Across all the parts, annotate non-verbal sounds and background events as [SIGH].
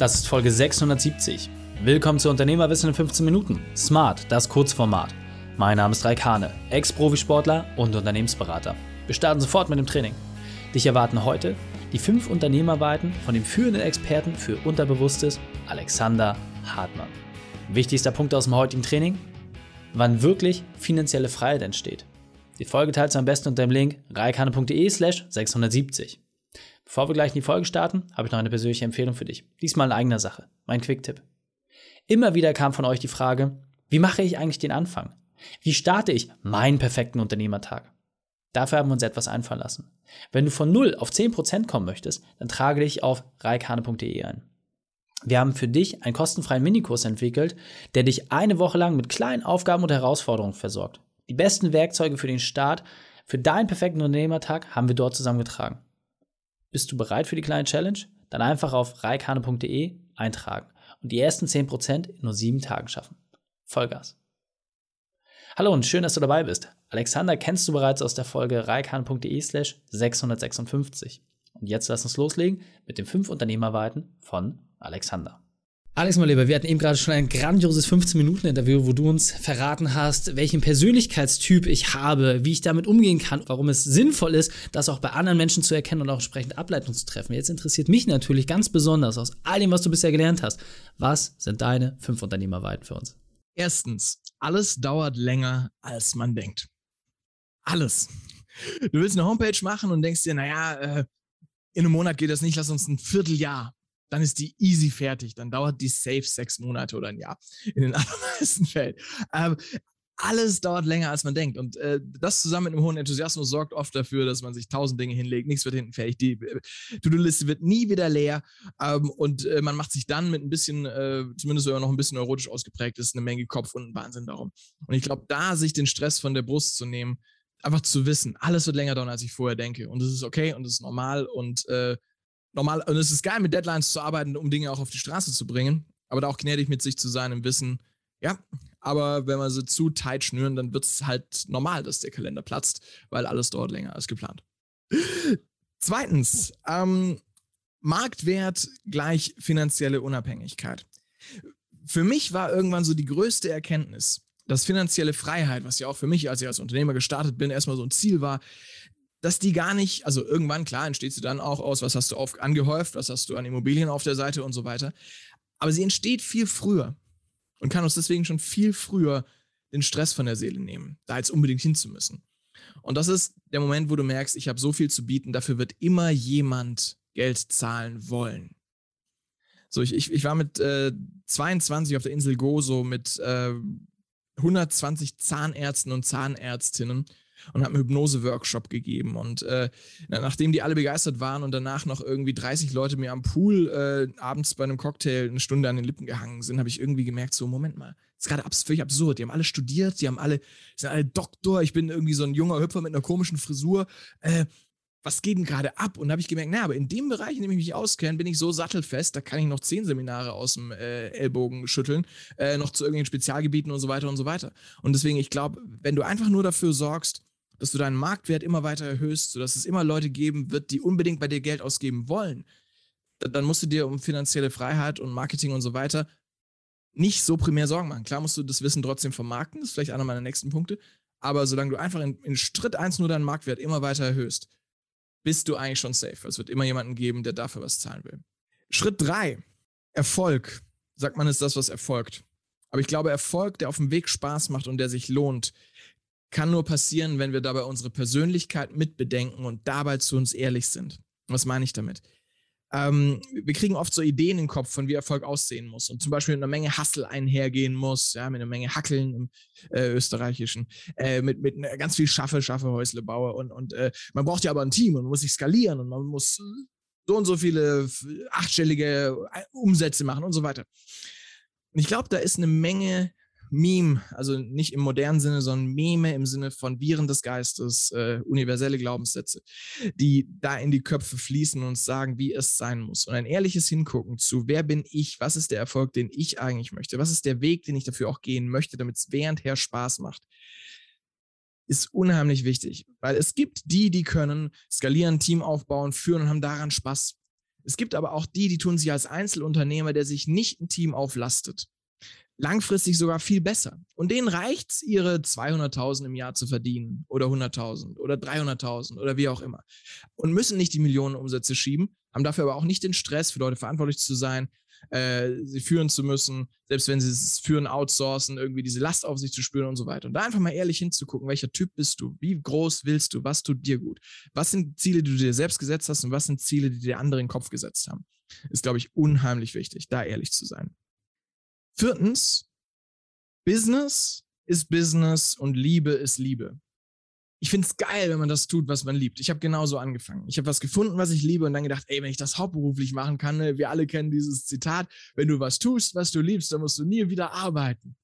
Das ist Folge 670. Willkommen zu Unternehmerwissen in 15 Minuten. Smart, das Kurzformat. Mein Name ist Raik Hane, Ex-Profisportler und Unternehmensberater. Wir starten sofort mit dem Training. Dich erwarten heute die fünf Unternehmerweiten von dem führenden Experten für Unterbewusstes, Alexander Hartmann. Wichtigster Punkt aus dem heutigen Training? Wann wirklich finanzielle Freiheit entsteht. Die Folge teilst du am besten unter dem Link reikane.de slash 670. Bevor wir gleich in die Folge starten, habe ich noch eine persönliche Empfehlung für dich. Diesmal in eigener Sache. Mein Quick-Tipp. Immer wieder kam von euch die Frage, wie mache ich eigentlich den Anfang? Wie starte ich meinen perfekten Unternehmertag? Dafür haben wir uns etwas einfallen lassen. Wenn du von 0 auf 10% kommen möchtest, dann trage dich auf reikane.de ein. Wir haben für dich einen kostenfreien Minikurs entwickelt, der dich eine Woche lang mit kleinen Aufgaben und Herausforderungen versorgt. Die besten Werkzeuge für den Start, für deinen perfekten Unternehmertag haben wir dort zusammengetragen. Bist du bereit für die kleine Challenge? Dann einfach auf reikane.de eintragen und die ersten 10% in nur sieben Tagen schaffen. Vollgas. Hallo und schön, dass du dabei bist. Alexander kennst du bereits aus der Folge reikane.de slash 656. Und jetzt lass uns loslegen mit den fünf Unternehmerweiten von Alexander. Alex, mein Lieber, wir hatten eben gerade schon ein grandioses 15-Minuten-Interview, wo du uns verraten hast, welchen Persönlichkeitstyp ich habe, wie ich damit umgehen kann, warum es sinnvoll ist, das auch bei anderen Menschen zu erkennen und auch entsprechend Ableitungen zu treffen. Jetzt interessiert mich natürlich ganz besonders aus all dem, was du bisher gelernt hast, was sind deine fünf Unternehmerweiten für uns? Erstens, alles dauert länger, als man denkt. Alles. Du willst eine Homepage machen und denkst dir, naja, äh, in einem Monat geht das nicht, lass uns ein Vierteljahr dann ist die easy fertig. Dann dauert die safe sechs Monate oder ein Jahr in den [LAUGHS] allermeisten Fällen. Ähm, alles dauert länger, als man denkt. Und äh, das zusammen mit einem hohen Enthusiasmus sorgt oft dafür, dass man sich tausend Dinge hinlegt. Nichts wird hinten fertig. Die äh, To-Do-Liste wird nie wieder leer. Ähm, und äh, man macht sich dann mit ein bisschen, äh, zumindest wenn man noch ein bisschen neurotisch ausgeprägt ist, eine Menge Kopf und einen Wahnsinn darum. Und ich glaube, da sich den Stress von der Brust zu nehmen, einfach zu wissen, alles wird länger dauern, als ich vorher denke. Und das ist okay und das ist normal. Und äh, normal, und es ist geil, mit Deadlines zu arbeiten, um Dinge auch auf die Straße zu bringen, aber da auch gnädig mit sich zu sein im Wissen, ja, aber wenn wir sie zu tight schnüren, dann wird es halt normal, dass der Kalender platzt, weil alles dauert länger als geplant. Zweitens, ähm, Marktwert gleich finanzielle Unabhängigkeit. Für mich war irgendwann so die größte Erkenntnis, dass finanzielle Freiheit, was ja auch für mich, als ich als Unternehmer gestartet bin, erstmal so ein Ziel war, dass die gar nicht, also irgendwann, klar, entsteht sie dann auch aus, was hast du auf, angehäuft, was hast du an Immobilien auf der Seite und so weiter. Aber sie entsteht viel früher und kann uns deswegen schon viel früher den Stress von der Seele nehmen, da jetzt unbedingt hinzumüssen. Und das ist der Moment, wo du merkst, ich habe so viel zu bieten, dafür wird immer jemand Geld zahlen wollen. So, ich, ich, ich war mit äh, 22 auf der Insel Gozo mit äh, 120 Zahnärzten und Zahnärztinnen und habe einen Hypnose-Workshop gegeben. Und äh, nachdem die alle begeistert waren und danach noch irgendwie 30 Leute mir am Pool äh, abends bei einem Cocktail eine Stunde an den Lippen gehangen sind, habe ich irgendwie gemerkt, so, Moment mal, das ist gerade abs völlig absurd. Die haben alle studiert, die haben alle, sind alle Doktor, ich bin irgendwie so ein junger Hüpfer mit einer komischen Frisur. Äh, was geht denn gerade ab? Und da habe ich gemerkt, na, aber in dem Bereich, in dem ich mich auskenne, bin ich so sattelfest, da kann ich noch zehn Seminare aus dem äh, Ellbogen schütteln, äh, noch zu irgendwelchen Spezialgebieten und so weiter und so weiter. Und deswegen, ich glaube, wenn du einfach nur dafür sorgst, dass du deinen Marktwert immer weiter erhöhst, sodass es immer Leute geben wird, die unbedingt bei dir Geld ausgeben wollen, dann musst du dir um finanzielle Freiheit und Marketing und so weiter nicht so primär Sorgen machen. Klar musst du das Wissen trotzdem vermarkten, das ist vielleicht einer meiner nächsten Punkte, aber solange du einfach in, in Schritt 1 nur deinen Marktwert immer weiter erhöhst, bist du eigentlich schon safe. Es wird immer jemanden geben, der dafür was zahlen will. Schritt 3, Erfolg. Sagt man, ist das, was erfolgt. Aber ich glaube, Erfolg, der auf dem Weg Spaß macht und der sich lohnt, kann nur passieren, wenn wir dabei unsere Persönlichkeit mitbedenken und dabei zu uns ehrlich sind. Was meine ich damit? Ähm, wir kriegen oft so Ideen im Kopf, von wie Erfolg aussehen muss und zum Beispiel mit einer Menge Hassel einhergehen muss, ja, mit einer Menge Hackeln im äh, Österreichischen, äh, mit, mit ganz viel Schaffe, Schaffe, Häusle, Baue und, und äh, man braucht ja aber ein Team und muss sich skalieren und man muss so und so viele achtstellige äh, Umsätze machen und so weiter. Und ich glaube, da ist eine Menge Meme, also nicht im modernen Sinne, sondern Meme im Sinne von Viren des Geistes, äh, universelle Glaubenssätze, die da in die Köpfe fließen und uns sagen, wie es sein muss. Und ein ehrliches Hingucken zu, wer bin ich, was ist der Erfolg, den ich eigentlich möchte, was ist der Weg, den ich dafür auch gehen möchte, damit es währendher Spaß macht, ist unheimlich wichtig, weil es gibt die, die können skalieren, Team aufbauen, führen und haben daran Spaß. Es gibt aber auch die, die tun sich als Einzelunternehmer, der sich nicht ein Team auflastet. Langfristig sogar viel besser. Und denen reicht es, ihre 200.000 im Jahr zu verdienen oder 100.000 oder 300.000 oder wie auch immer. Und müssen nicht die Millionen Umsätze schieben, haben dafür aber auch nicht den Stress, für Leute verantwortlich zu sein, äh, sie führen zu müssen, selbst wenn sie es führen, outsourcen, irgendwie diese Last auf sich zu spüren und so weiter. Und da einfach mal ehrlich hinzugucken, welcher Typ bist du, wie groß willst du, was tut dir gut, was sind Ziele, die du dir selbst gesetzt hast und was sind Ziele, die dir andere in den Kopf gesetzt haben. Ist, glaube ich, unheimlich wichtig, da ehrlich zu sein. Viertens, Business ist Business und Liebe ist Liebe ich finde es geil, wenn man das tut, was man liebt. Ich habe genauso angefangen. Ich habe was gefunden, was ich liebe und dann gedacht, ey, wenn ich das hauptberuflich machen kann, ne, wir alle kennen dieses Zitat, wenn du was tust, was du liebst, dann musst du nie wieder arbeiten.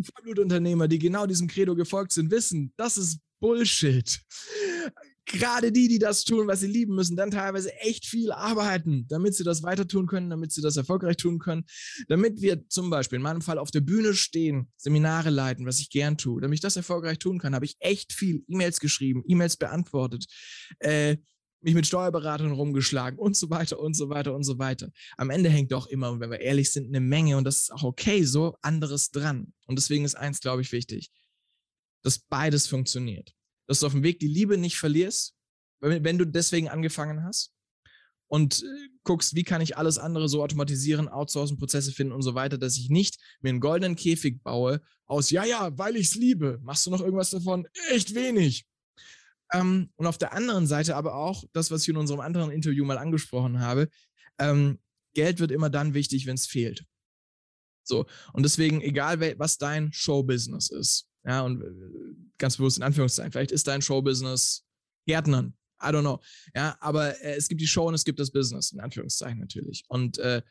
Vollblutunternehmer, die genau diesem Credo gefolgt sind, wissen, das ist Bullshit gerade die, die das tun, was sie lieben, müssen dann teilweise echt viel arbeiten, damit sie das weiter tun können, damit sie das erfolgreich tun können, damit wir zum Beispiel in meinem Fall auf der Bühne stehen, Seminare leiten, was ich gern tue, damit ich das erfolgreich tun kann, habe ich echt viel E-Mails geschrieben, E-Mails beantwortet, äh, mich mit Steuerberatern rumgeschlagen und so weiter und so weiter und so weiter. Am Ende hängt doch immer, wenn wir ehrlich sind, eine Menge und das ist auch okay so, anderes dran. Und deswegen ist eins, glaube ich, wichtig, dass beides funktioniert dass du auf dem Weg die Liebe nicht verlierst, wenn, du deswegen angefangen hast und äh, guckst, wie kann ich alles andere so automatisieren, outsourcen, Prozesse finden und so weiter, dass ich nicht mir einen goldenen Käfig baue aus, ja, ja, weil ich es liebe. Machst du noch irgendwas davon? Echt wenig. Ähm, und auf der anderen Seite aber auch das, was ich in unserem anderen Interview mal angesprochen habe, ähm, Geld wird immer dann wichtig, wenn es fehlt. So, und deswegen, egal was dein Showbusiness ist, ja, und äh, ganz bewusst in Anführungszeichen, vielleicht ist dein Showbusiness Gärtnern. I don't know. Ja, aber äh, es gibt die Show und es gibt das Business, in Anführungszeichen natürlich. Und äh,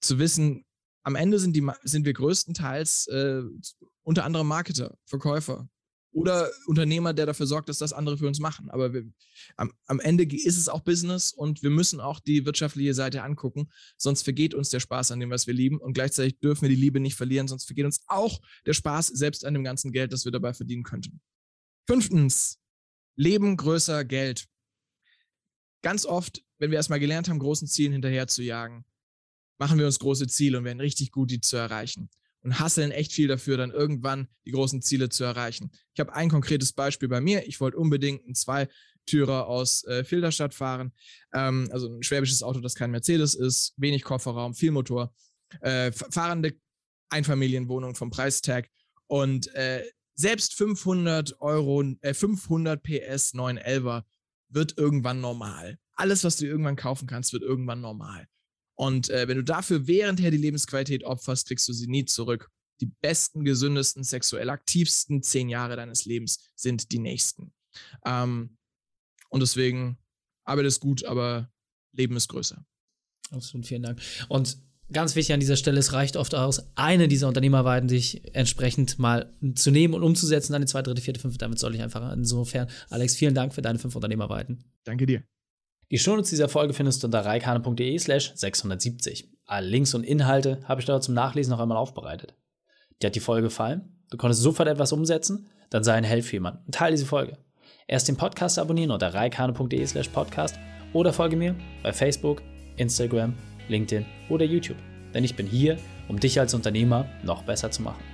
zu wissen, am Ende sind, die, sind wir größtenteils äh, unter anderem Marketer, Verkäufer oder Unternehmer, der dafür sorgt, dass das andere für uns machen. Aber wir, am, am, Ende ist es auch Business und wir müssen auch die wirtschaftliche Seite angucken, sonst vergeht uns der Spaß an dem, was wir lieben und gleichzeitig dürfen wir die Liebe nicht verlieren, sonst vergeht uns auch der Spaß selbst an dem ganzen Geld, das wir dabei verdienen könnten. Fünftens, Leben größer Geld. Ganz oft, wenn wir erstmal gelernt haben, großen Zielen hinterher zu jagen, machen wir uns große Ziele und werden richtig gut, die zu erreichen und hasseln echt viel dafür, dann irgendwann die großen Ziele zu erreichen. Ich habe ein konkretes Beispiel bei mir. Ich wollte unbedingt einen Zweitürer aus äh, Filderstadt fahren. Ähm, also ein schwäbisches Auto, das kein Mercedes ist, wenig Kofferraum, viel Motor, äh, fahrende Einfamilienwohnung vom Preistag und äh, selbst 500 Euro, äh, 500 PS 911er wird irgendwann normal. Alles, was du irgendwann kaufen kannst, wird irgendwann normal. Und äh, wenn du dafür währendher die Lebensqualität opferst, kriegst du sie nie zurück. Die besten, gesündesten, sexuell aktivsten zehn Jahre deines Lebens sind die nächsten. Ähm, und deswegen, Arbeit ist gut, aber Leben ist größer. Absolut, vielen Dank. Und ganz wichtig an dieser Stelle, es reicht oft aus, eine dieser Unternehmerweiten sich entsprechend mal zu nehmen und umzusetzen, dann die zweite, dritte, vierte, fünfte. Damit soll ich einfach insofern, Alex, vielen Dank für deine fünf Unternehmerweiten. Danke dir. Die Shownotes dieser Folge findest du unter reikane.de slash 670. Alle Links und Inhalte habe ich dort zum Nachlesen noch einmal aufbereitet. Dir hat die Folge gefallen? Du konntest sofort etwas umsetzen? Dann sei ein Held für jemanden und teile diese Folge. Erst den Podcast abonnieren unter reikane.de slash podcast oder folge mir bei Facebook, Instagram, LinkedIn oder YouTube. Denn ich bin hier, um dich als Unternehmer noch besser zu machen.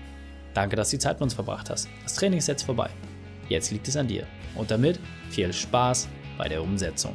Danke, dass du die Zeit mit uns verbracht hast. Das Training ist jetzt vorbei. Jetzt liegt es an dir. Und damit viel Spaß bei der Umsetzung.